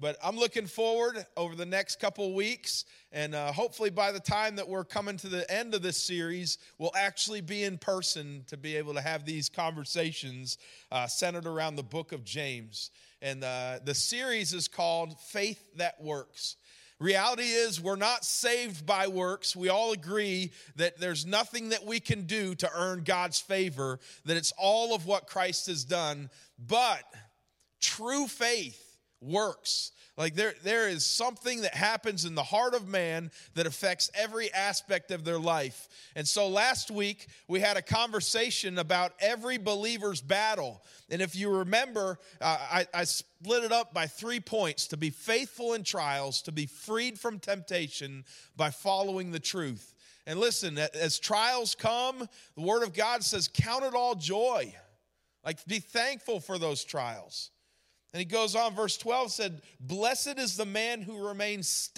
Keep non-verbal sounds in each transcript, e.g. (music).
but I'm looking forward over the next couple weeks, and uh, hopefully by the time that we're coming to the end of this series, we'll actually be in person to be able to have these conversations uh, centered around the book of James. And uh, the series is called Faith That Works. Reality is, we're not saved by works. We all agree that there's nothing that we can do to earn God's favor, that it's all of what Christ has done. But true faith works. Like there, there is something that happens in the heart of man that affects every aspect of their life. And so last week we had a conversation about every believer's battle. And if you remember, uh, I, I split it up by three points to be faithful in trials, to be freed from temptation by following the truth. And listen, as trials come, the Word of God says, Count it all joy. Like, be thankful for those trials. And he goes on, verse 12 said, Blessed is the man who remains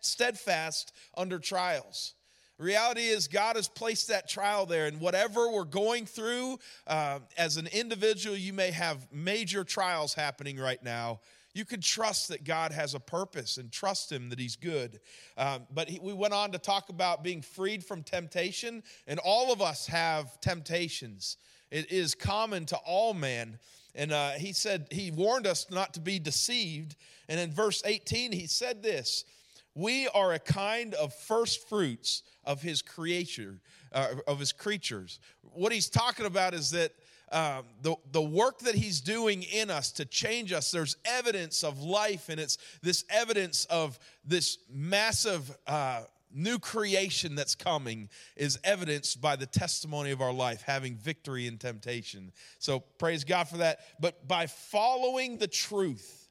steadfast under trials. Reality is, God has placed that trial there, and whatever we're going through uh, as an individual, you may have major trials happening right now. You can trust that God has a purpose and trust Him that He's good. Um, but he, we went on to talk about being freed from temptation, and all of us have temptations. It is common to all men. And uh, he said, he warned us not to be deceived. And in verse 18, he said this We are a kind of first fruits of his creature, uh, of his creatures. What he's talking about is that um, the, the work that he's doing in us to change us, there's evidence of life, and it's this evidence of this massive uh, new creation that's coming is evidenced by the testimony of our life, having victory in temptation. So praise God for that. But by following the truth,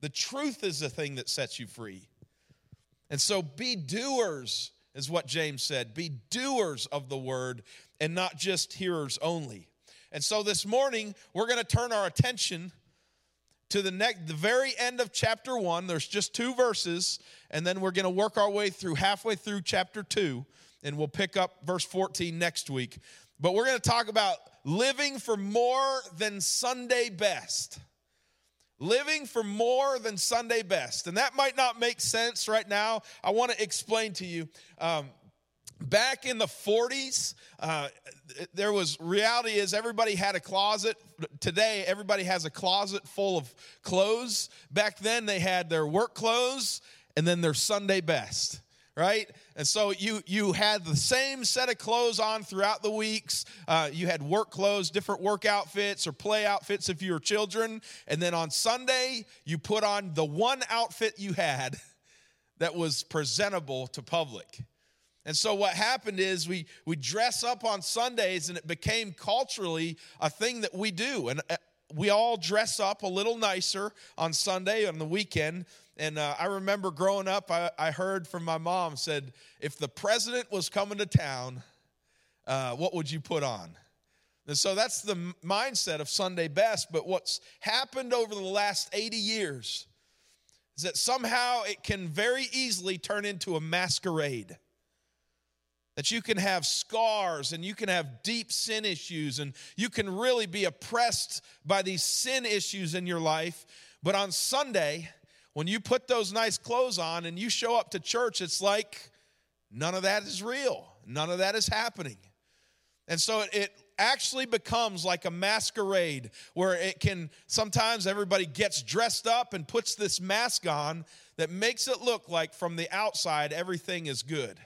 the truth is the thing that sets you free. And so be doers, is what James said. Be doers of the word and not just hearers only. And so this morning, we're going to turn our attention to the next the very end of chapter 1 there's just two verses and then we're going to work our way through halfway through chapter 2 and we'll pick up verse 14 next week. But we're going to talk about living for more than sunday best. Living for more than sunday best. And that might not make sense right now. I want to explain to you um, back in the 40s uh, there was reality is everybody had a closet. Today everybody has a closet full of clothes. Back then they had their work clothes and then their sunday best right? And so you you had the same set of clothes on throughout the weeks. Uh, you had work clothes different work outfits or play outfits if you were children. And then on sunday you put on the one outfit you had (laughs) that was presentable to public and so what happened is we we dress up on Sundays and it became culturally a thing that we do. And uh, we all dress up a little nicer on Sunday on the weekend. And uh, I remember growing up, I, I, heard from my mom said, if the president was coming to town, uh, what would you put on? And so that's the mindset of Sunday best. But what's happened over the last 80 years is that somehow it can very easily turn into a masquerade. That you can have scars and you can have deep sin issues and you can really be oppressed by these sin issues in your life. But on Sunday, when you put those nice clothes on and you show up to church, it's like none of that is real, none of that is happening. And so it actually becomes like a masquerade where it can sometimes everybody gets dressed up and puts this mask on that makes it look like from the outside everything is good.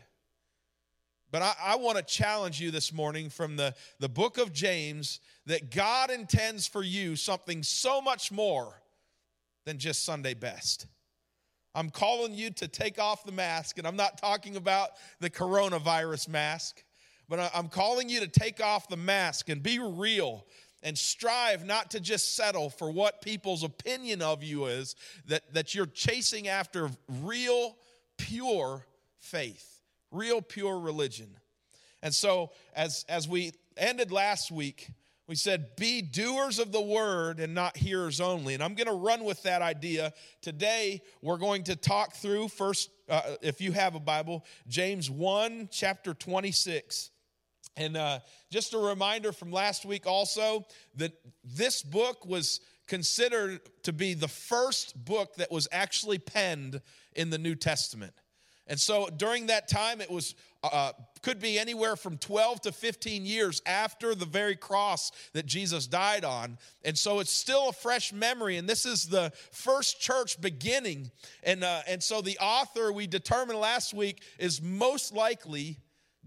But I, I want to challenge you this morning from the, the book of James that God intends for you something so much more than just Sunday best. I'm calling you to take off the mask, and I'm not talking about the coronavirus mask, but I'm calling you to take off the mask and be real and strive not to just settle for what people's opinion of you is, that, that you're chasing after real, pure faith real pure religion. And so, as, as we ended last week, we said, be doers of the word and not hearers only. And I'm going to run with that idea. Today, we're going to talk through first, uh, if you have a Bible, James 1, chapter 26. And uh, just a reminder from last week also that this book was considered to be the first book that was actually penned in the New Testament. And so during that time, it was uh, could be anywhere from 12 to 15 years after the very cross that Jesus died on. And so it's still a fresh memory. And this is the first church beginning. And, uh, and so the author we determined last week is most likely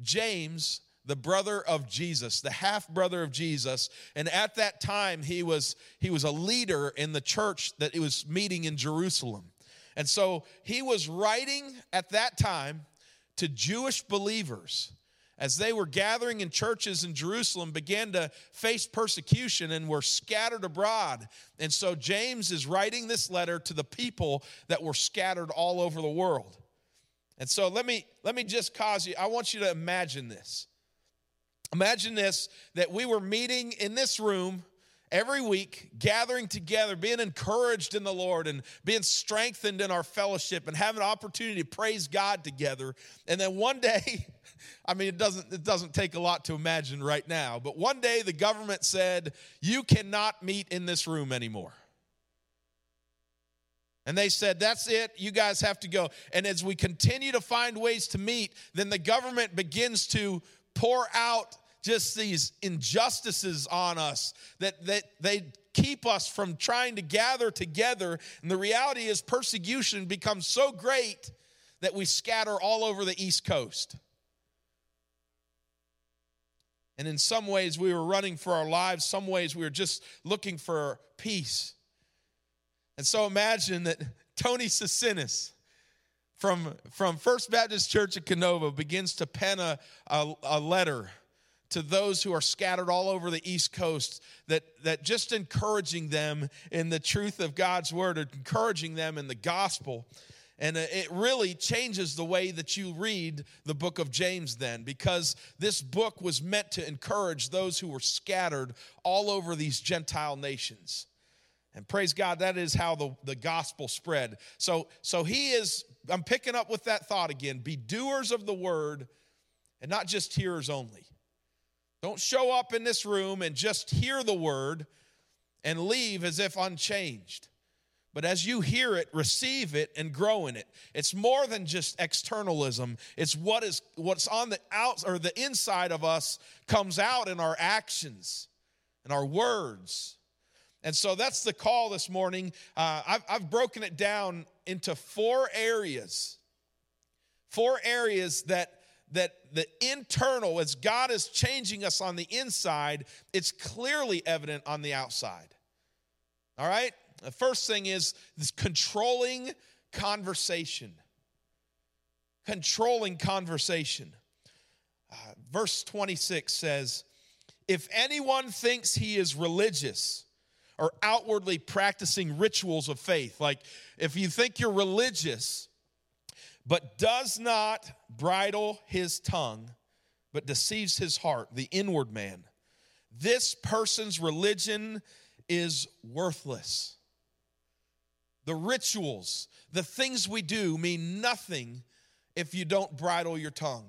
James the brother of Jesus, the half brother of Jesus. And at that time, he was, he was a leader in the church that he was meeting in Jerusalem. And so he was writing at that time to Jewish believers as they were gathering in churches in Jerusalem, began to face persecution and were scattered abroad. And so James is writing this letter to the people that were scattered all over the world. And so let me let me just cause you I want you to imagine this. Imagine this that we were meeting in this room every week, gathering together, being encouraged in the Lord and being strengthened in our fellowship and having an opportunity to praise God together. And then one day, (laughs) I mean, it doesn't, it doesn't take a lot to imagine right now, but one day the government said, You cannot meet in this room anymore. And they said, That's it. You guys have to go. And as we continue to find ways to meet, then the government begins to pour out just these injustices on us that, that they keep us from trying to gather together. And the reality is, persecution becomes so great that we scatter all over the East Coast. And in some ways, we were running for our lives, some ways, we were just looking for peace. And so imagine that Tony Sicinis, from, from First Baptist Church at Canova begins to pen a, a, a letter to those who are scattered all over the East Coast that, that just encouraging them in the truth of God's word, or encouraging them in the gospel. And it really changes the way that you read the book of James, then, because this book was meant to encourage those who were scattered all over these Gentile nations. And praise God, that is how the, the gospel spread. So, so he is, I'm picking up with that thought again be doers of the word and not just hearers only. Don't show up in this room and just hear the word and leave as if unchanged. But as you hear it, receive it and grow in it. It's more than just externalism. It's what is what's on the out or the inside of us comes out in our actions and our words. And so that's the call this morning. Uh, I've, I've broken it down into four areas. Four areas that that the internal, as God is changing us on the inside, it's clearly evident on the outside. All right? The first thing is this controlling conversation. Controlling conversation. Uh, verse 26 says, If anyone thinks he is religious or outwardly practicing rituals of faith, like if you think you're religious, but does not bridle his tongue, but deceives his heart, the inward man. This person's religion is worthless. The rituals, the things we do mean nothing if you don't bridle your tongue.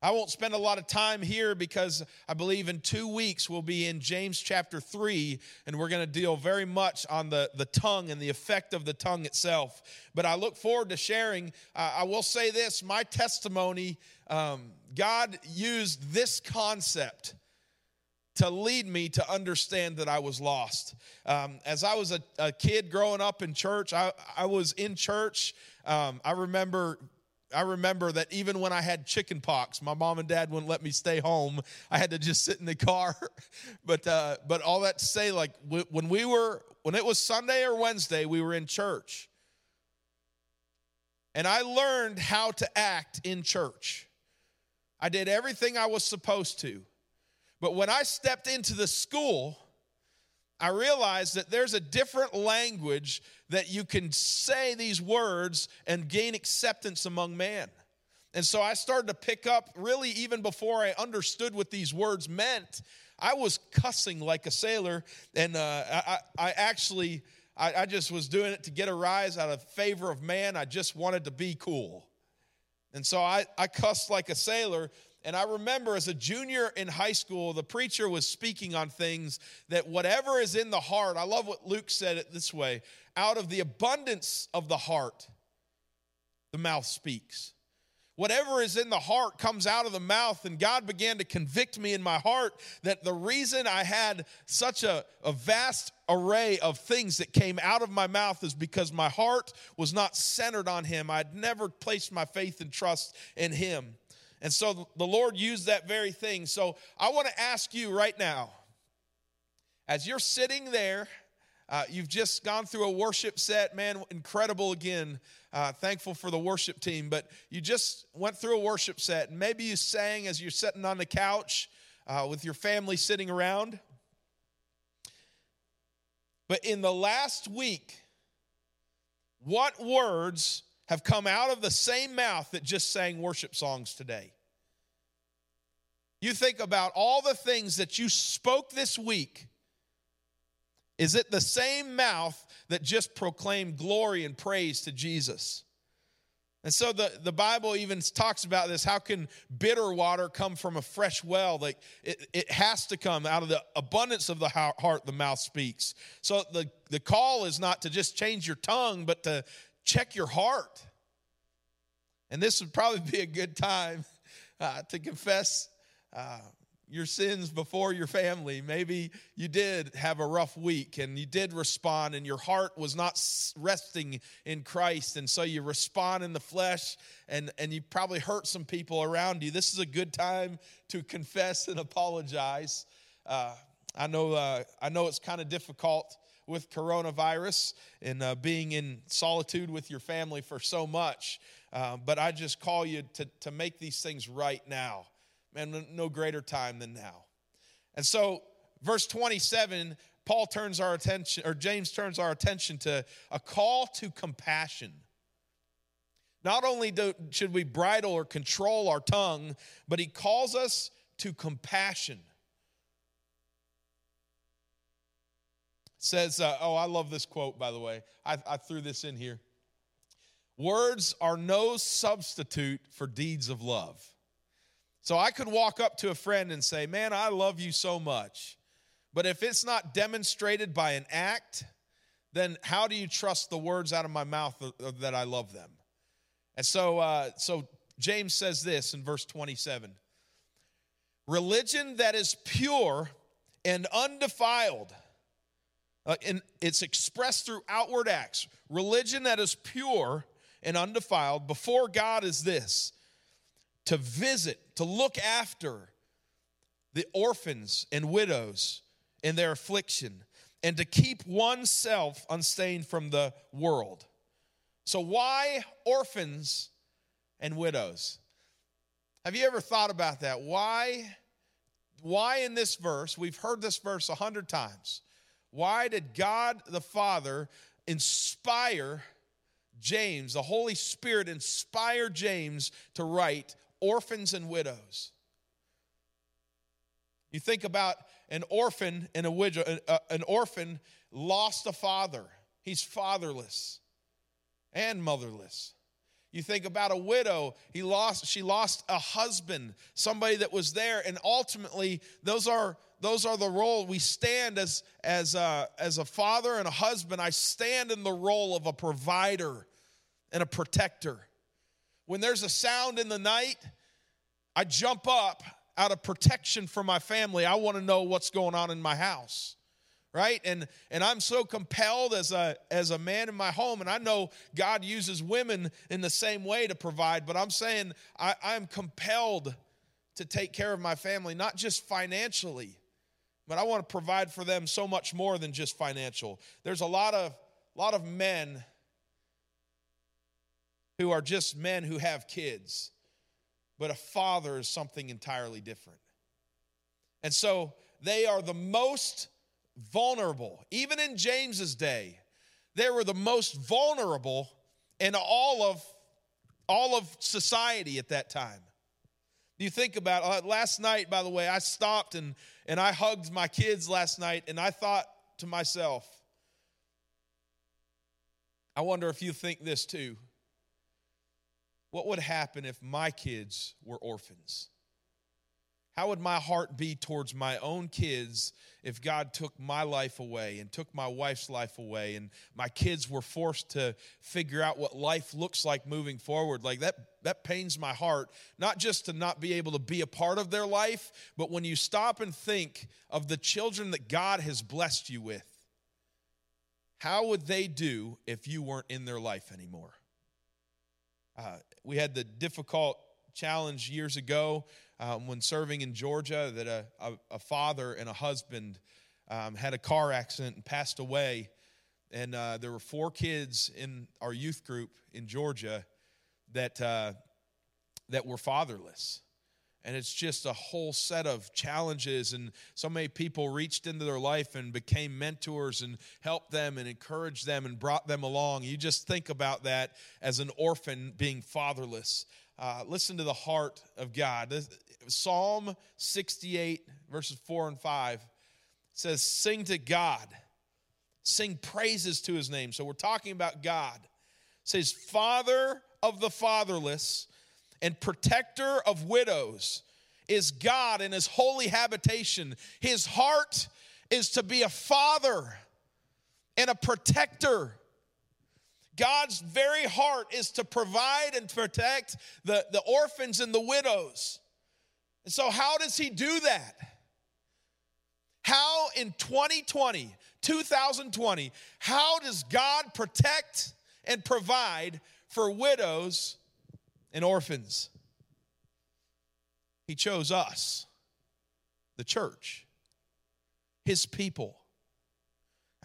I won't spend a lot of time here because I believe in two weeks we'll be in James chapter 3, and we're going to deal very much on the, the tongue and the effect of the tongue itself. But I look forward to sharing. Uh, I will say this my testimony, um, God used this concept to lead me to understand that I was lost. Um, as I was a, a, kid growing up in church, I, I was in church. Um, I remember I remember that even when I had chicken pox, my mom and dad wouldn't let me stay home. I had to just sit in the car. (laughs) but uh, but all that to say, like when we were when it was Sunday or Wednesday, we were in church, and I learned how to act in church. I did everything I was supposed to, but when I stepped into the school I realized that there's a different language that you can say these words and gain acceptance among man. And so I started to pick up, really, even before I understood what these words meant, I was cussing like a sailor. And uh, I, I, actually, I, I just was doing it to get a rise out of favor of man. I just wanted to be cool. And so I, I cussed like a sailor. And I remember as a junior in high school, the preacher was speaking on things that whatever is in the heart, I love what Luke said it this way out of the abundance of the heart, the mouth speaks. Whatever is in the heart comes out of the mouth, and God began to convict me in my heart that the reason I had such a, a vast array of things that came out of my mouth is because my heart was not centered on Him. I'd never placed my faith and trust in Him. And so the Lord used that very thing. So I want to ask you right now, as you're sitting there, uh, you've just gone through a worship set, man, incredible again. Uh, thankful for the worship team, but you just went through a worship set, and maybe you sang as you're sitting on the couch uh, with your family sitting around. But in the last week, what words have come out of the same mouth that just sang worship songs today. You think about all the things that you spoke this week. Is it the same mouth that just proclaimed glory and praise to Jesus? And so the, the Bible even talks about this. How can bitter water come from a fresh well? Like it, it has to come out of the abundance of the heart, the mouth speaks. So the, the call is not to just change your tongue, but to check your heart. And this would probably be a good time uh, to confess uh, your sins before your family. Maybe you did have a rough week and you did respond, and your heart was not resting in Christ. And so you respond in the flesh, and, and you probably hurt some people around you. This is a good time to confess and apologize. Uh, I know, uh, I know it's kind of difficult with coronavirus and uh, being in solitude with your family for so much. Uh, but I just call you to, to make these things right now. Man, no greater time than now. And so, verse 27, Paul turns our attention, or James turns our attention to a call to compassion. Not only do, should we bridle or control our tongue, but he calls us to compassion. Says, uh, oh, I love this quote, by the way. I, I threw this in here. Words are no substitute for deeds of love. So I could walk up to a friend and say, Man, I love you so much. But if it's not demonstrated by an act, then how do you trust the words out of my mouth that I love them? And so, uh, so James says this in verse 27 Religion that is pure and undefiled uh, and it's expressed through outward acts. Religion that is pure and undefiled before God is this to visit, to look after the orphans and widows in their affliction, and to keep oneself unstained from the world. So, why orphans and widows? Have you ever thought about that? Why, why in this verse? We've heard this verse a hundred times. Why did God the Father inspire James, the Holy Spirit inspire James to write orphans and widows? You think about an orphan and a widow, an uh, orphan lost a father. He's fatherless and motherless. You think about a widow, he lost she lost a husband, somebody that was there and ultimately those are those are the role we stand as as a, as a father and a husband i stand in the role of a provider and a protector. When there's a sound in the night i jump up out of protection for my family. I want to know what's going on in my house right and and i'm so compelled as a as a man in my home and i know god uses women in the same way to provide but i'm saying i i'm compelled to take care of my family not just financially but I want to provide for them so much more than just financial. There's a lot of lot of men who are just men who have kids, but a father is something entirely different. And so they are the most vulnerable. Even in James's day, they were the most vulnerable in all of all of society at that time. You think about uh, last night, by the way, I stopped and, and I hugged my kids last night, and I thought to myself, I wonder if you think this too. What would happen if my kids were orphans? How would my heart be towards my own kids if God took my life away and took my wife's life away and my kids were forced to figure out what life looks like moving forward? Like that that pains my heart, not just to not be able to be a part of their life, but when you stop and think of the children that God has blessed you with. How would they do if you weren't in their life anymore? Uh, we had the difficult challenge years ago um, when serving in Georgia that a, a, a father and a husband um, had a car accident and passed away. And uh, there were four kids in our youth group in Georgia that, uh, that were fatherless. And it's just a whole set of challenges. And so many people reached into their life and became mentors and helped them and encouraged them and brought them along. You just think about that as an orphan being fatherless. Uh, listen to the heart of God. Psalm 68, verses 4 and 5 says, Sing to God, sing praises to his name. So we're talking about God. It says, Father of the fatherless and protector of widows is God in his holy habitation. His heart is to be a father and a protector God's very heart is to provide and protect the, the orphans and the widows. And so, how does He do that? How in 2020, 2020, how does God protect and provide for widows and orphans? He chose us, the church, His people.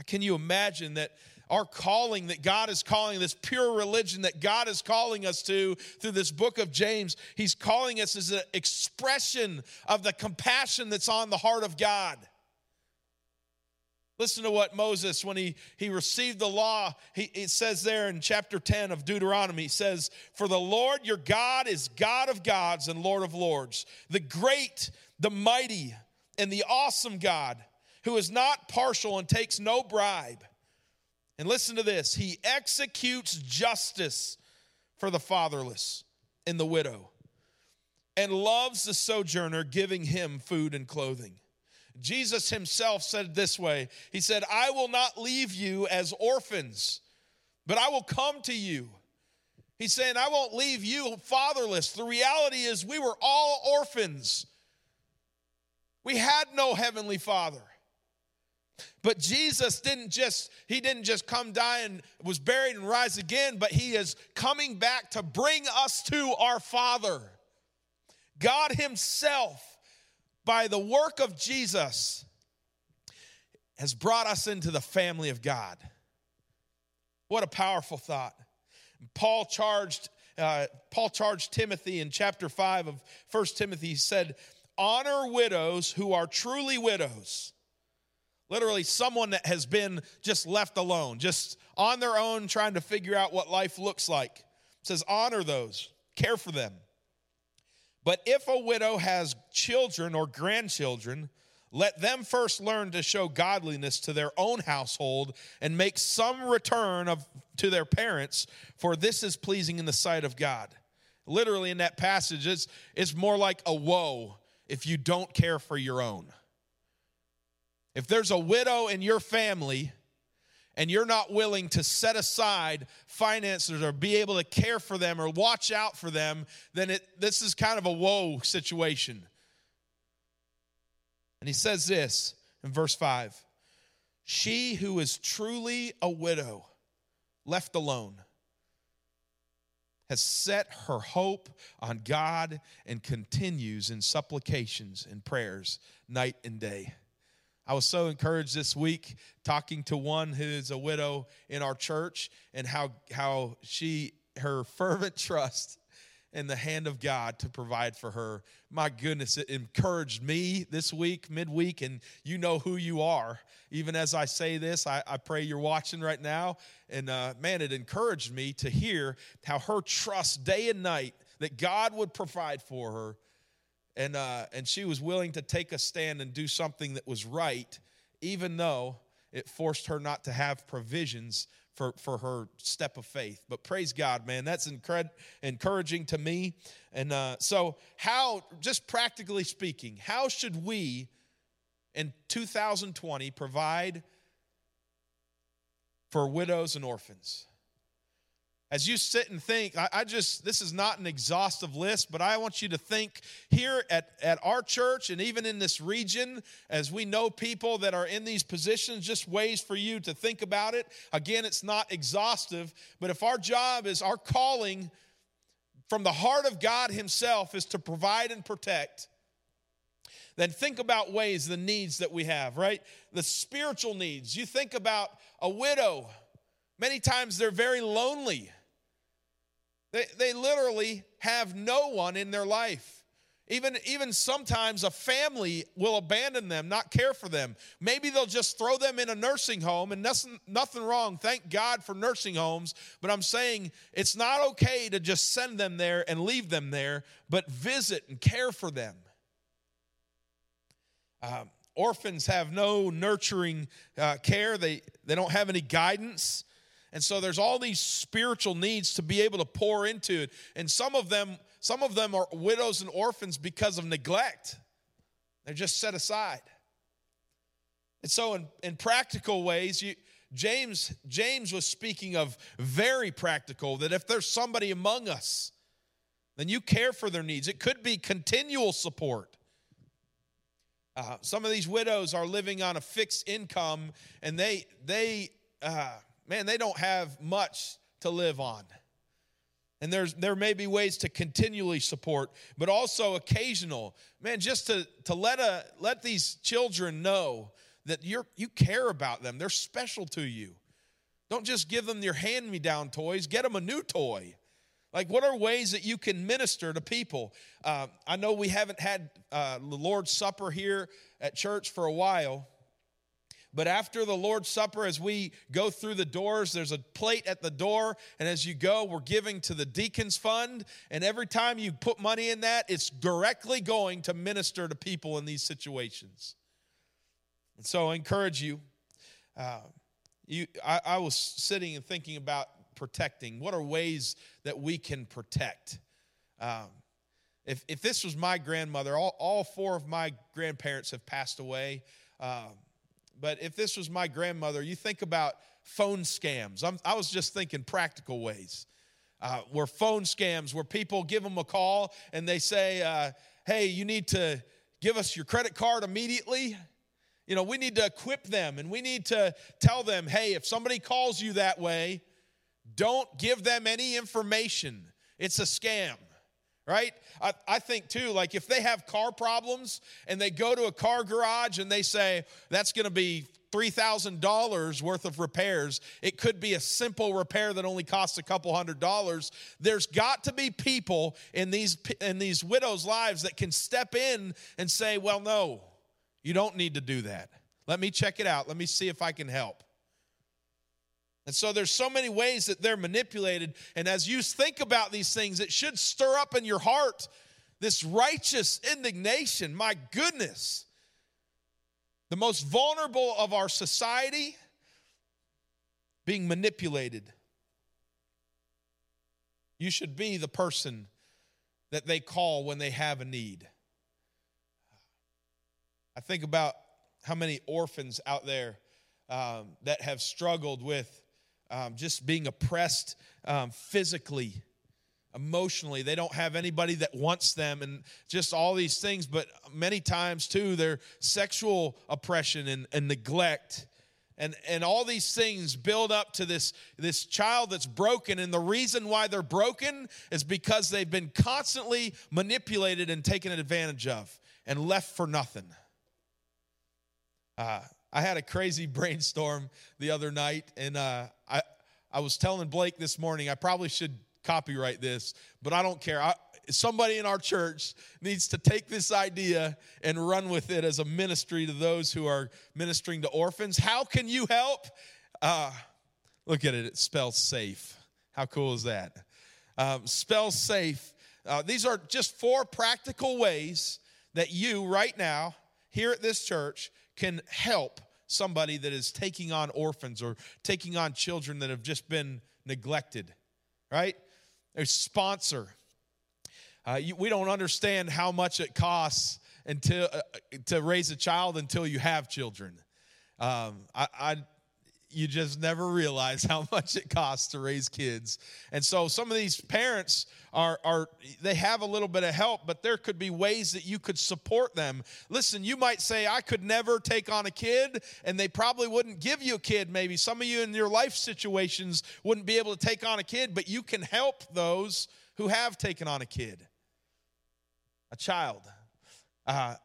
Can you imagine that our calling that God is calling, this pure religion that God is calling us to through this book of James, He's calling us as an expression of the compassion that's on the heart of God. Listen to what Moses, when he, he received the law, he, it says there in chapter 10 of Deuteronomy, he says, For the Lord your God is God of gods and Lord of lords, the great, the mighty, and the awesome God, who is not partial and takes no bribe and listen to this He executes justice for the fatherless and the widow, and loves the sojourner, giving him food and clothing. Jesus himself said this way He said, I will not leave you as orphans, but I will come to you. He's saying, I won't leave you fatherless. The reality is, we were all orphans. We had no heavenly father. But Jesus didn't just, he didn't just come, die, and was buried and rise again, but he is coming back to bring us to our Father. God Himself, by the work of Jesus, has brought us into the family of God. What a powerful thought. Paul charged, uh, Paul charged Timothy in chapter 5 of First Timothy, he said, Honor widows who are truly widows Literally, someone that has been just left alone, just on their own, trying to figure out what life looks like. It says, honor those, care for them. But if a widow has children or grandchildren, let them first learn to show godliness to their own household and make some return of, to their parents, for this is pleasing in the sight of God. Literally, in that passage, it's, it's more like a woe if you don't care for your own. If there's a widow in your family and you're not willing to set aside finances or be able to care for them or watch out for them, then it, this is kind of a woe situation. And he says this in verse 5 She who is truly a widow, left alone, has set her hope on God and continues in supplications and prayers night and day. I was so encouraged this week talking to one who is a widow in our church and how, how she, her fervent (laughs) trust in the hand of God to provide for her. My goodness, it encouraged me this week, midweek, and you know who you are. Even as I say this, I, I pray you're watching right now. And uh, man, it encouraged me to hear how her trust day and night that God would provide for her and, uh, and she was willing to take a stand and do something that was right, even though it forced her not to have provisions for, for her step of faith. But praise God, man, that's incred- encouraging to me. And uh, so, how, just practically speaking, how should we in 2020 provide for widows and orphans? As you sit and think, I, I, just, this is not an exhaustive list, but I want you to think here at, at our church and even in this region, as we know people that are in these positions, just ways for you to think about it. Again, it's not exhaustive, but if our job is our calling from the heart of God Himself is to provide and protect, then think about ways, the needs that we have, right? The spiritual needs. You think about a widow. Many times they're very lonely. They, they literally have no one in their life. Even, even sometimes a family will abandon them, not care for them. Maybe they'll just throw them in a nursing home, and nothing, nothing wrong. Thank God for nursing homes. But I'm saying it's not okay to just send them there and leave them there, but visit and care for them. Um, orphans have no nurturing uh, care, they, they don't have any guidance. And so there's all these spiritual needs to be able to pour into it. And some of them, some of them are widows and orphans because of neglect. They're just set aside. And so in, in practical ways, you, James, James was speaking of very practical, that if there's somebody among us, then you care for their needs. It could be continual support. Uh, some of these widows are living on a fixed income and they, they, uh, man, they don't have much to live on. And there's there may be ways to continually support, but also occasional. Man, just to, to let a let these children know that you're you care about them. They're special to you. Don't just give them your hand-me-down toys, get them a new toy. Like, what are ways that you can minister to people? Uh, I know we haven't had uh, the Lord's Supper here at church for a while, but after the Lord's Supper, as we go through the doors, there's a plate at the door. And as you go, we're giving to the Deacons Fund. And every time you put money in that, it's directly going to minister to people in these situations. And so I encourage you. Uh, you I, I was sitting and thinking about protecting. What are ways that we can protect? Um, if, if this was my grandmother, all, all four of my grandparents have passed away. Um, but if this was my grandmother, you think about phone scams. I'm, i was just thinking practical ways. Uh, where phone scams, where people give them a call and they say, uh, hey, you need to give us your credit card immediately. You know, we need to equip them and we need to tell them, hey, if somebody calls you that way, don't give them any information. It's a scam right? I, I think too, like if they have car problems and they go to a car garage and they say, that's going to be $3,000 worth of repairs. It could be a simple repair that only costs a couple hundred dollars. There's got to be people in these, in these widows' lives that can step in and say, well, no, you don't need to do that. Let me check it out. Let me see if I can help. And so there's so many ways that they're manipulated. And as you think about these things, it should stir up in your heart this righteous indignation. My goodness. The most vulnerable of our society being manipulated. You should be the person that they call when they have a need. I think about how many orphans out there um, that have struggled with um, just being oppressed um, physically, emotionally. They don't have anybody that wants them, and just all these things. But many times, too, their sexual oppression and, and neglect. And, and all these things build up to this, this child that's broken. And the reason why they're broken is because they've been constantly manipulated and taken advantage of and left for nothing. Uh, I had a crazy (laughs) brainstorm the other night, and uh, I, I was telling Blake this morning, I probably should copyright this, but I don't care. I, somebody in our church needs to take this idea and run with it as a ministry to those who are ministering to orphans. How can you help? Uh, look at it, it spells safe. How cool is that? Um, spell safe. Uh, these are just four practical ways that you, right now, here at this church, can help somebody that is taking on orphans or taking on children that have just been neglected, right? A sponsor. Uh, you, we don't understand how much it costs until uh, to raise a child until you have children. Um, I, I you just never realize how (laughs) much it costs to raise kids. And so some of these parents are, are they have a little bit of help, but there could be ways that you could support them. Listen, you might say, I could never take on a kid, and they probably wouldn't give you a kid, maybe. Some of you in your life situations wouldn't be able to take on a kid, but you can help those who have taken on a kid, a child. Uh,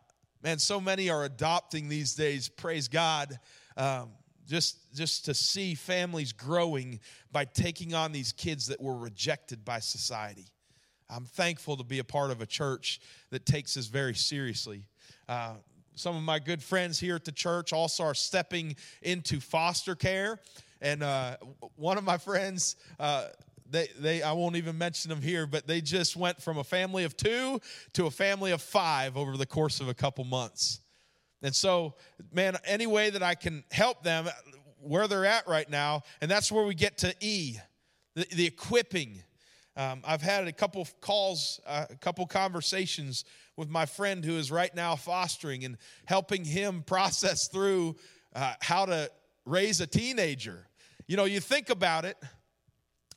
man, so many are adopting these days. Praise God. Um, just just to see families growing by taking on these kids that were rejected by society. I'm thankful to be a part of a church that takes this very seriously. Uh, some of my good friends here at the church also are stepping into foster care and uh, one of my friends uh, they, they i won't even mention them here but they just went from a family of two to a family of five over the course of a couple months and so, man, any way that I can help them where they're at right now, and that's where we get to E, the, the equipping. Um, I've had a couple calls, uh, a couple conversations with my friend who is right now fostering and helping him (laughs) process through uh, how to raise a teenager. You know, you think about it,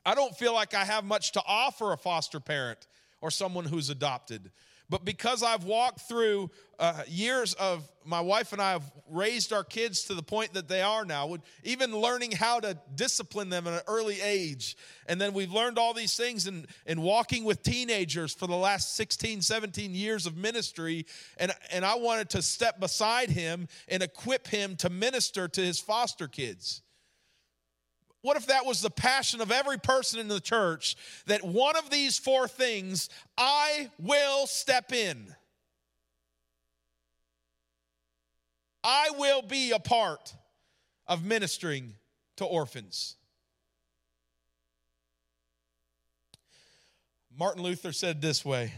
I don't feel like I have much to offer a foster parent or someone who's adopted. But because I've walked through uh, years of my wife and I have raised our kids to the point that they are now, even learning how to discipline them at an early age. And then we've learned all these things in, in walking with teenagers for the last 16, 17 years of ministry. And, and I wanted to step beside him and equip him to minister to his foster kids. What if that was the passion of every person in the church that one of these four things I will step in? I will be a part of ministering to orphans. Martin Luther said this way.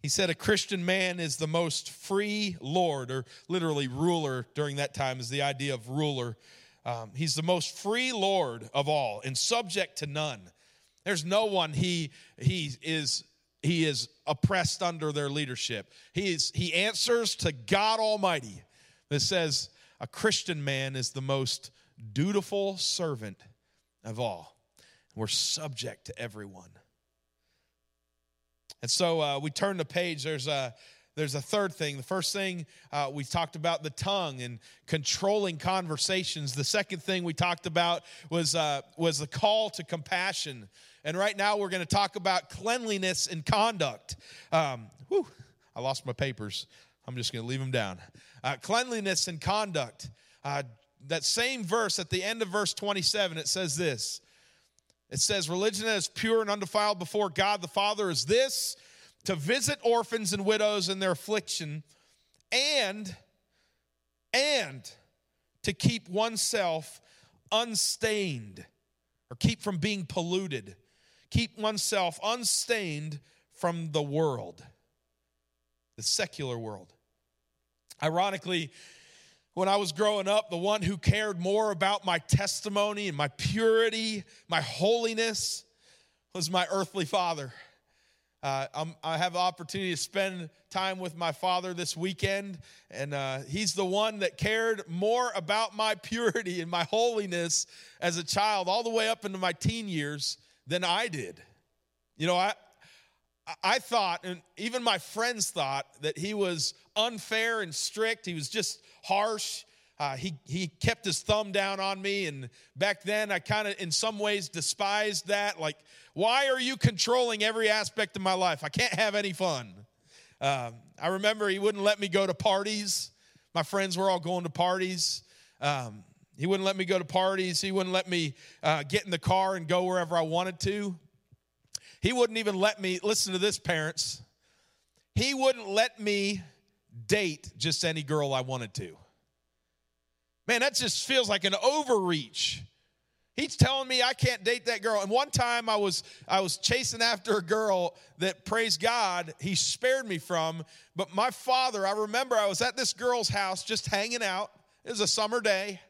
He said, A Christian man is the most free Lord, or literally ruler during that time is the idea of ruler um, he's the most free Lord of all and subject to none. There's no one he, he is he is oppressed under their leadership. He, is, he answers to God Almighty. That says a Christian man is the most dutiful servant of all. We're subject to everyone. And so uh, we turn the page. There's a there's a third thing. The first thing uh, we talked about the tongue and controlling conversations. The second thing we talked about was uh, was the call to compassion. And right now we're going to talk about cleanliness and conduct. Um, whew, I lost my papers. I'm just going to leave them down. Uh, cleanliness and conduct. Uh, that same verse at the end of verse 27, it says this. It says, Religion that is pure and undefiled before God the Father is this to visit orphans and widows in their affliction and and to keep oneself unstained or keep from being polluted keep oneself unstained from the world the secular world ironically when I was growing up, the one who cared more about my testimony and my purity, my holiness, was my earthly father. Uh, i have the opportunity to spend time with my father this weekend, and uh, he's the one that cared more about my (laughs) purity and my holiness as a child, all the way up into my teen years, than I did. You know, I, I thought, and even my friends thought, that he was unfair and strict. He was just harsh. Uh, he, he kept his thumb down on me. And back then, I kind of, in some ways, despised that. Like, why are you controlling every aspect of my life? I can't have any fun. Um, I remember he wouldn't let me go to parties. My friends were all going to parties. Um, he wouldn't let me go to parties. He wouldn't let me uh, get in the car and go wherever I wanted to. He wouldn't even let me, listen to this, parents. He wouldn't let me date just any girl I wanted to. Man, that just feels like an overreach. He's telling me I can't date that girl. And one time I was I was chasing after a girl that praise God, he spared me from, but my father, I remember I was at this girl's house just hanging out It was a summer day.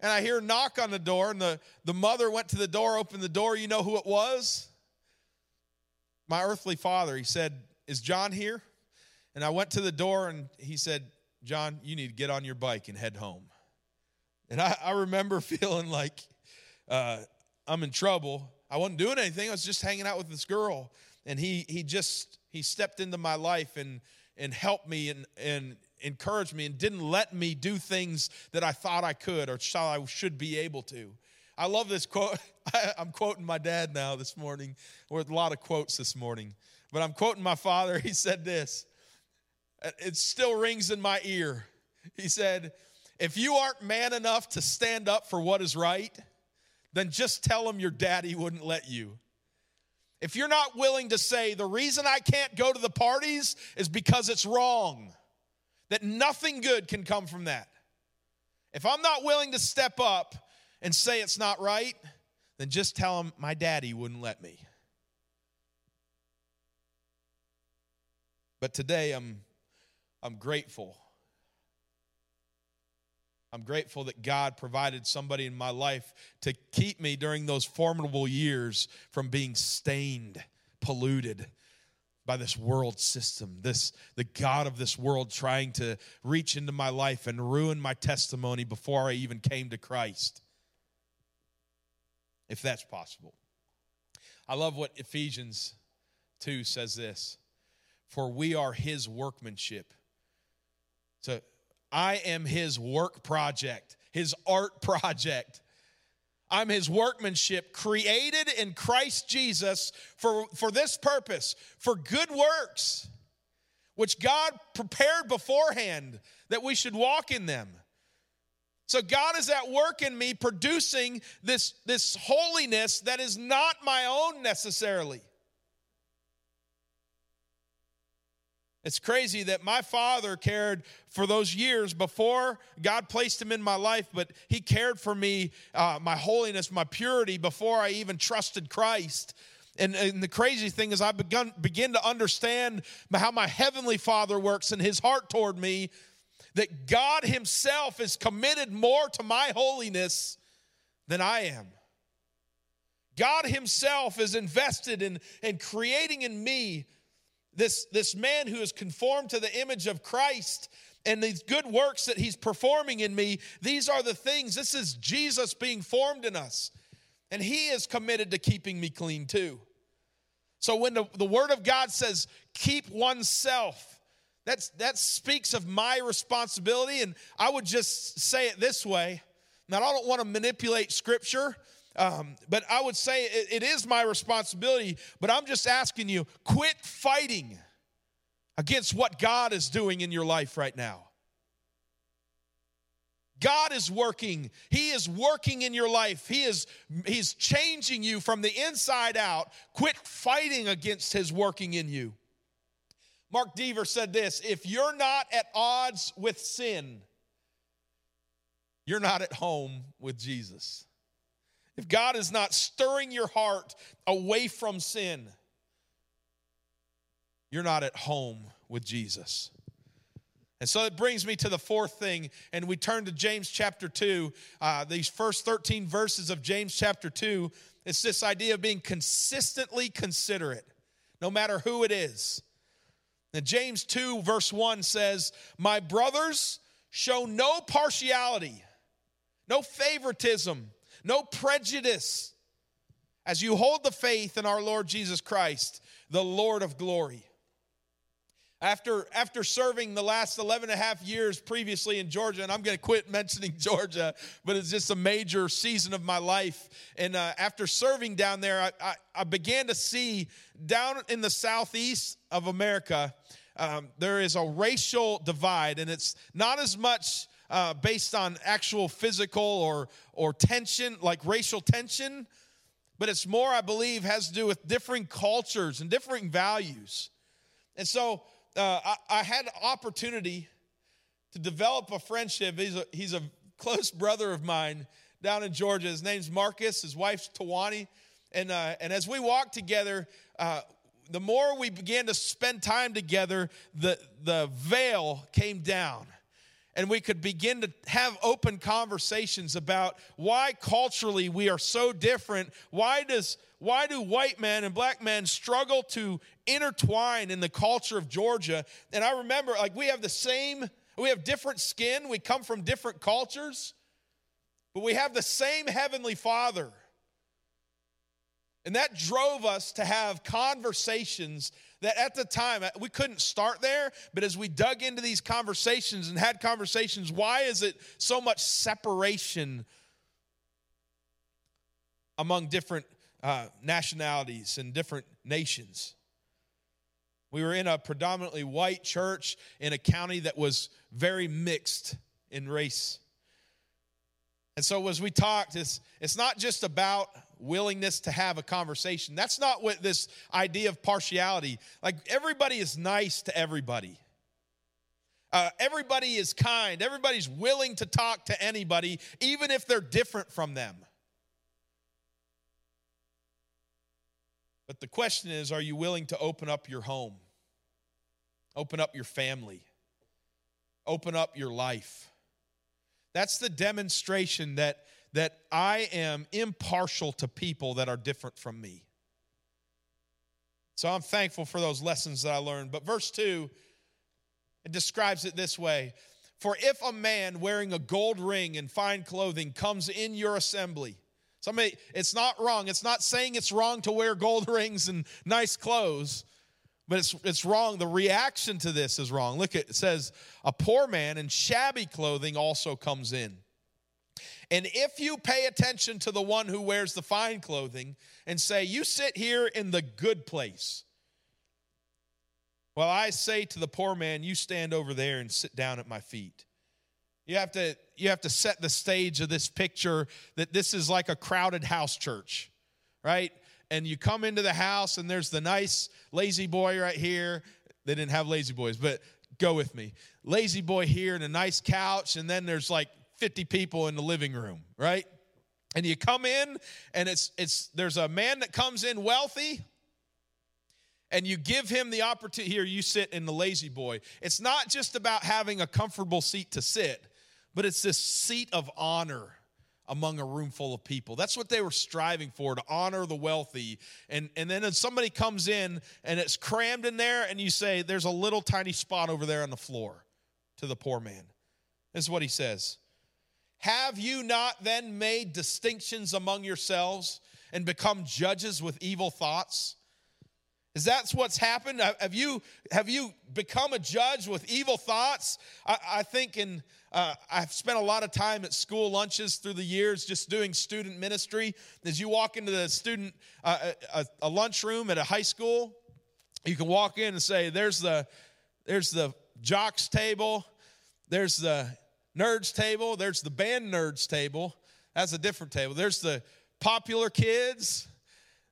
And I hear a knock on the door, and the, the mother went to the door, opened the door. You know who it was? My earthly father. He said, Is John here? And I went to the door, and he said, John, you need to get on your bike and head home. And I, I remember (laughs) feeling like uh, I'm in trouble. I wasn't doing anything. I was just hanging out with this girl. And he, he just, he stepped into my life and, and helped me and, and encouraged me and didn't let me do things that I thought I could or thought I should be able to. I love this quote. (laughs) I'm quoting my dad now this morning, With a lot of quotes this morning, but I'm quoting my father. (laughs) He said this. It still rings in my ear. He said, If you aren't man enough to stand up for what is right, then just tell him your daddy wouldn't let you. If you're not willing to say, The reason I can't go to the parties is because it's wrong, that nothing good can come from that. If I'm not willing to step up and say it's not right, then just tell him my daddy wouldn't let me. But today I'm I'm grateful. I'm grateful that God provided somebody in my life to keep me during those formidable years from being stained, polluted by this world system, this the God of this world trying to reach into my life and ruin my testimony before I even came to Christ. If that's possible. I love what Ephesians 2 says this. For we are his workmanship so I am his work project, his art (laughs) project. I'm his workmanship, created in Christ Jesus for, for this purpose, for good works, which God prepared beforehand that we should walk in them. So God is at work in me producing this, this holiness that is not my own necessarily. It's crazy that my father cared for those years before God placed him in my life, but he cared for me, uh, my holiness, my purity, before I even trusted Christ. And, and, the crazy thing is, I begun, begin to understand how my heavenly Father works and his heart toward me, that God himself is committed more to my holiness than I am. God himself is invested in, in creating in me this, this man who is conformed to the image of Christ and these good works that he's performing in me, these are the things. This is Jesus being formed in us. And he is committed to keeping me clean too. So when the, the word of God says, keep oneself, that's, that speaks of my responsibility. And I would just say it this way. Now, I don't want to manipulate scripture. Um, but I would say it, it is my responsibility, but I'm just asking you quit fighting against what God is doing in your life right now. God is working. He is working in your life. He is he's changing you from the inside out. Quit fighting against his working in you. Mark Dever said this, if you're not at odds with sin, you're not at home with Jesus if God is not stirring your heart away from sin, you're not at home with Jesus. And so it brings me to the fourth thing, and we turn to James chapter 2. Uh, these first 13 verses of James chapter 2, it's this idea of being consistently considerate, no matter who it is. And James 2, verse 1 says, My brothers, show no partiality, no favoritism no prejudice as you hold the faith in our Lord Jesus Christ, the Lord of glory. After, after serving the last 11 and a half years previously in Georgia, and I'm going to quit (laughs) mentioning Georgia, but it's just a major season of my life. And uh, after serving down there, I, I, I, began to see down in the southeast of America, um, there is a racial divide, and it's not as much uh, based on actual physical or, or tension, like racial tension, but it's more, I believe, has to do with differing cultures and differing values. And so uh, I, I, had opportunity to develop a friendship. He's a, he's a close brother of mine down in Georgia. His name's Marcus, his wife's Tawani. And, uh, and as we walked together, uh, the more we began to spend time together, the, the veil came down and we could begin to have open conversations about why culturally we are so different. Why does why do white men and black men struggle to intertwine in the culture of Georgia? And I remember like we have the same we have different skin, we come from different cultures, but we have the same heavenly Father. And that drove us to have conversations that at the time uh, we couldn't start there, but as we dug into these conversations and had conversations, why is it so much separation among different uh, nationalities and different nations? We were in a predominantly white church in a county that was very mixed in race. And so, as we talked, it's, it's not just about willingness to have a conversation. That's not what this idea of partiality, like everybody is nice to everybody. Uh, everybody is kind. Everybody's willing to talk to anybody, even if they're different from them. But the question is are you willing to open up your home, open up your family, open up your life? That's the demonstration that that I am impartial to people that are different from me. So I'm thankful for those lessons that I learned. But verse 2, it describes it this way For if a man wearing a gold ring and fine clothing comes in your assembly, somebody, it's not wrong. It's not saying it's wrong to wear gold (laughs) rings and nice clothes, but it's, it's wrong. The reaction to this is wrong. Look, it says, A poor man in shabby clothing also comes in. And if you pay attention to the one who wears the fine clothing and say, You sit here in the good place, well, I say to the poor man, You stand over there and sit down at my feet. You have to, you have to set the stage of this picture that this is like a crowded house church, right? And you come into the house, and there's the nice lazy boy right here. They didn't have lazy boys, but go with me. Lazy boy here and a nice couch, and then there's like 50 people in the living room, right? And you come in and it's it's there's a man that comes in wealthy and you give him the opportunity here you sit in the lazy boy. It's not just about having a comfortable seat to sit, but it's this seat of honor among a room full of people. That's what they were striving for to honor the wealthy. And, and then somebody comes in and it's crammed in there, and you say, There's a little tiny spot over there on the floor to the poor man. This is what he says have you not then made distinctions among yourselves and become judges with evil thoughts? Is that what's happened? Have you, have you become a judge with evil thoughts? I, I think in, uh, I've spent a lot of time at school lunches through the years just doing student ministry. As you walk into the student, uh, a, a lunchroom at a high school, you can walk in and say, there's the, there's the jocks table, there's the nerds table, there's the band nerds table. That's a different table. There's the popular kids.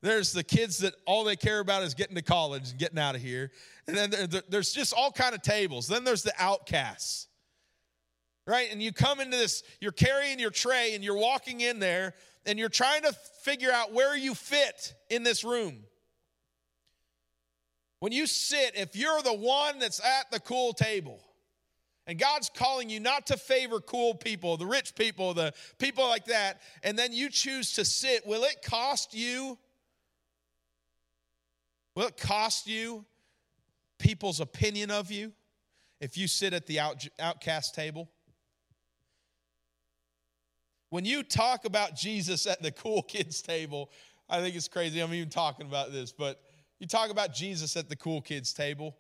There's the kids that all they care about is getting to college and getting out of here. And then there's just all kind of tables. Then there's the outcasts. Right? And you come into this, you're carrying your tray and you're walking in there and you're trying to figure out where you fit in this room. When you sit, if you're the one that's at the cool table, and God's calling you not to favor cool people, the rich people, the people like that, and then you choose to sit. Will it cost you? Will it cost you people's opinion of you if you sit at the out, outcast table? When you talk about Jesus at the cool (laughs) kids table, I think it's crazy. I'm even talking about this, but you talk about Jesus at the cool kids table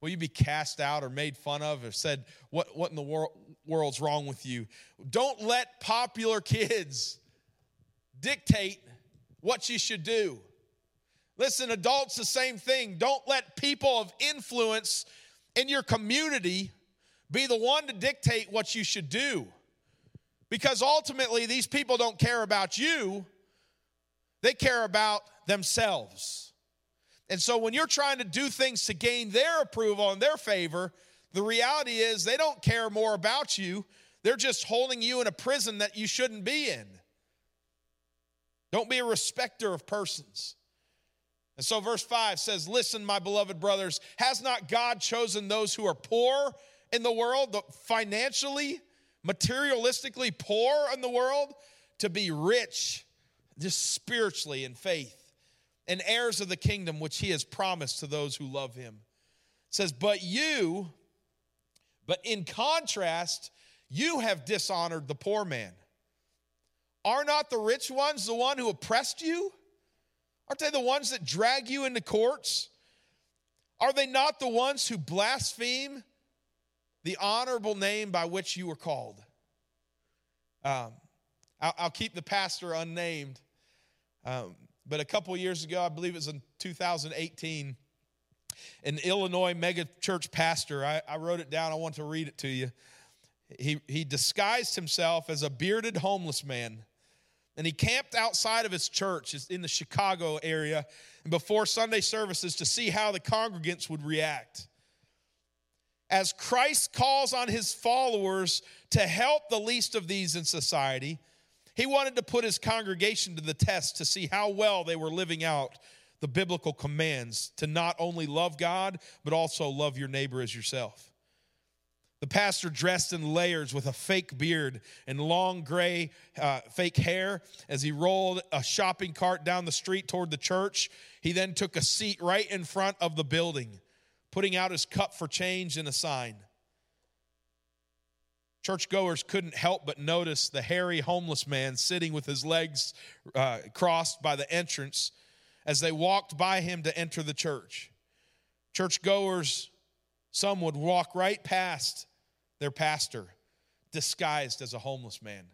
Will you be cast out or made fun of or said, What, what in the wor- world's wrong with you? Don't let popular kids dictate what you should do. Listen, adults, the same thing. Don't let people of influence in your community be the one to dictate what you should do. Because ultimately, these people don't care about you, they care about themselves. And so when you're trying to do things to gain their approval and their favor, the reality is they don't care more about you. They're just holding you in a prison that you shouldn't be in. Don't be a respecter of persons. And so, verse 5 says, Listen, my beloved brothers, has not God chosen those who are poor in the world, financially, materialistically poor in the world, to be rich just spiritually in faith and heirs of the kingdom which he has promised to those who love him. It says, But you, but in contrast, you have dishonored the poor man. Are not the rich ones the one who oppressed you? Aren't they the ones that drag you into courts? Are they not the ones who blaspheme the honorable name by which you were called? Um, I'll, I'll, keep the pastor unnamed. Um, but a couple years ago, I believe it was in 2018, an Illinois mega church pastor, I, I wrote it down, I want to read it to you. He, he disguised himself as a bearded homeless man and he camped outside of his church in the Chicago area before Sunday services to see how the congregants would react. As Christ calls on his followers to help the least of these in society, he wanted to put his congregation to the test to see how well they were living out the biblical commands to not only love God, but also love your neighbor as yourself. The pastor dressed in layers with a fake beard and long gray uh, fake hair as he rolled a shopping cart down the street toward the church. He then took a seat right in front of the building, putting out his cup for change and a sign. Churchgoers couldn't help but notice the hairy homeless man sitting with his legs uh, crossed by the entrance as they walked by him to enter the church. Churchgoers, some would walk right past their pastor, disguised as a homeless man.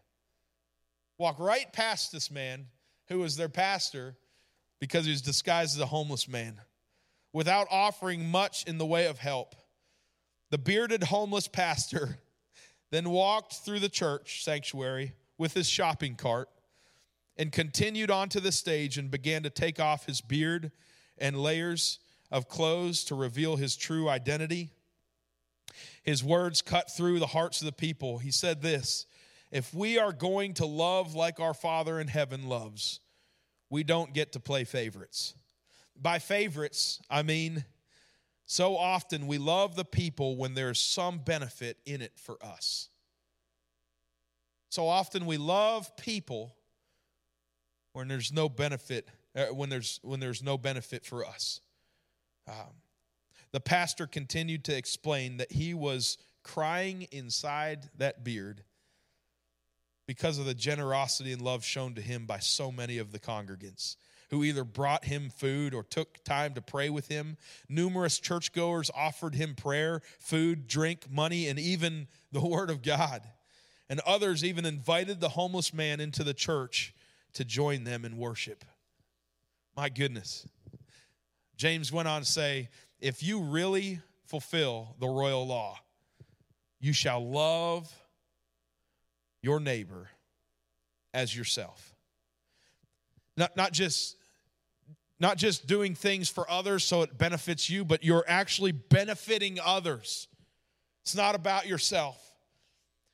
Walk right past this man who was their pastor because he was disguised as a homeless man without offering much in the way of help. The bearded homeless pastor then walked through the church sanctuary with his shopping cart and continued onto the stage and began to take off his beard and layers of clothes to reveal his true identity. His words cut through the hearts of the people. He said this If we are going to love like our Father in heaven loves, we don't get to play favorites. By favorites, I mean so often we love the people when there's some benefit in it for us. So often we love people when there's no benefit uh, when there's when there's no benefit for us. Um, the pastor continued to explain that he was crying inside that beard because of the generosity and love shown to him by so many of the congregants who either brought him food or took time to pray with him. Numerous churchgoers offered him prayer, food, drink, money, and even the (laughs) word of God. And others even invited the homeless man into the church to join them in worship. My goodness. James went on to say, if you really fulfill the royal law, you shall love your neighbor as yourself. Not, not just not just doing things for others so it benefits you, but you're actually benefiting others. It's not about yourself.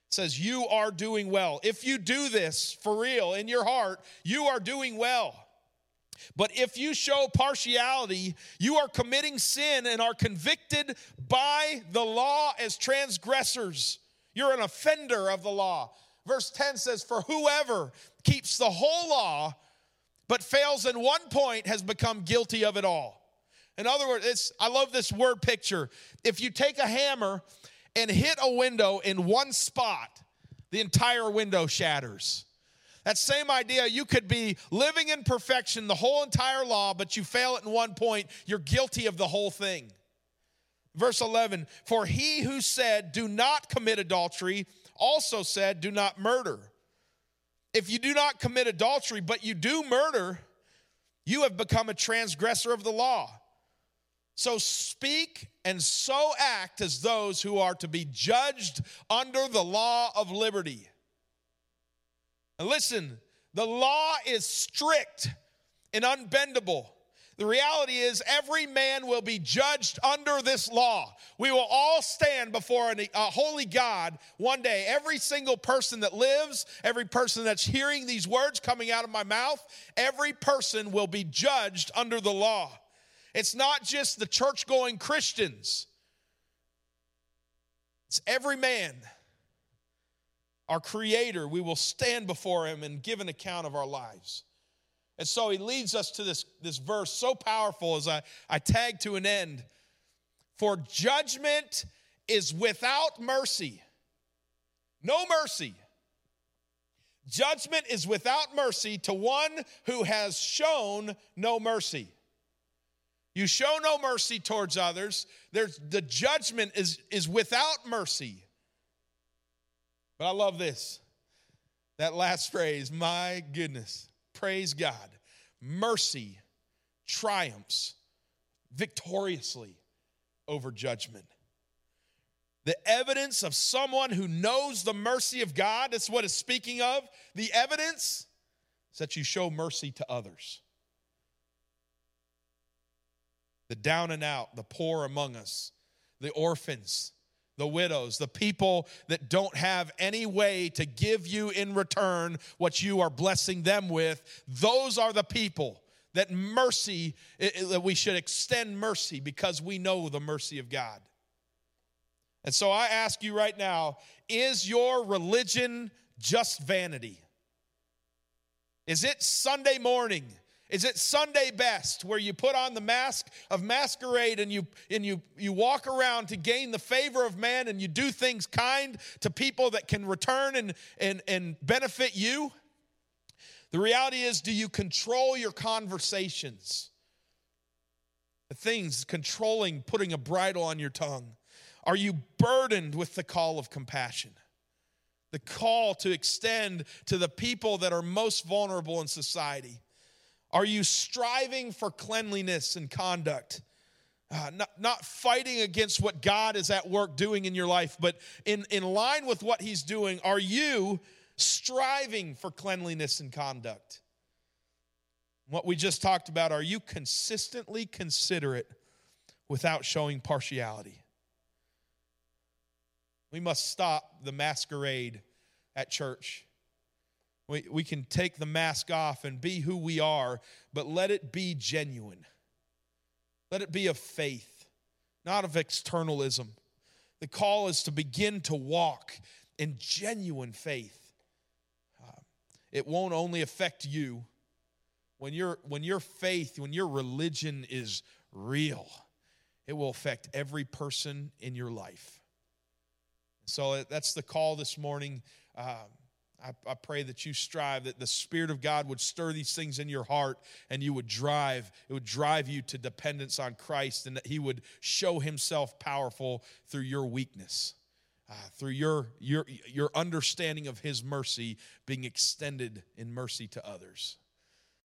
It says you are doing well. If you do this for real in your heart, you are doing well. But if you show partiality, you are committing sin and are convicted by the law as transgressors. You're an offender of the law. Verse 10 says, For whoever keeps the whole law but fails in one point has become guilty of it all. In other words, it's, I love this word picture. If you take a hammer and hit a window in one spot, the entire window shatters. That same idea, you could be living in perfection, the whole entire law, but you fail it in one point, you're guilty of the whole thing. Verse 11, for he who said, Do not commit adultery, also said, Do not murder. If you do not commit adultery, but you do murder, you have become a transgressor of the law. So speak and so act as those who are to be judged under the law of liberty. And listen, the law is strict and unbendable. The reality is, every man will be judged under this law. We will all stand before a holy God one day. Every single person that lives, every person that's hearing these words coming out of my mouth, every person will be judged under the law. It's not just the church going Christians. It's every man, our Creator, we will stand before Him and give an account of our lives. And so He leads us to this, this verse so powerful as I, I tag to an end. For judgment is without mercy. No mercy. Judgment is without mercy to one who has shown no mercy. You show no mercy towards others. There's, the judgment is, is without mercy. But I love this. That last phrase, my goodness. Praise God. Mercy triumphs victoriously over judgment. The evidence of someone who knows the mercy of God, that's what it's speaking of. The evidence is that you show mercy to others. The down and out, the poor among us, the orphans, the widows, the people that don't have any way to give you in return what you are blessing them with, those are the people that mercy, that we should extend mercy because we know the mercy of God. And so I ask you right now is your religion just vanity? Is it Sunday morning? Is it Sunday best where you put on the mask of masquerade and you and you you walk around to gain the favor of man and you do things kind to people that can return and and and benefit you? The reality is do you control your conversations? The things controlling putting a bridle on your tongue. Are you burdened with the call of compassion? The call to extend to the people that are most vulnerable in society? Are you striving for cleanliness and conduct? Uh, not, not fighting against what God is at work doing in your life, but in, in line with what He's doing, are you striving for cleanliness and conduct? What we just talked about, are you consistently considerate without showing partiality? We must stop the masquerade at church. We, we can take the mask off and be who we are, but let it be genuine. Let it be of faith, not of externalism. The call is to begin to walk in genuine faith. Uh, it won't only affect you. When, your when your faith, when your religion is real, it will affect every person in your life. So that's the call this morning. Um, I, I, pray that you strive, that the Spirit of God would stir these things in your heart and you would drive, it would drive you to dependence on Christ and that He would show Himself powerful through your weakness, uh, through your, your, your understanding of His mercy being extended in mercy to others.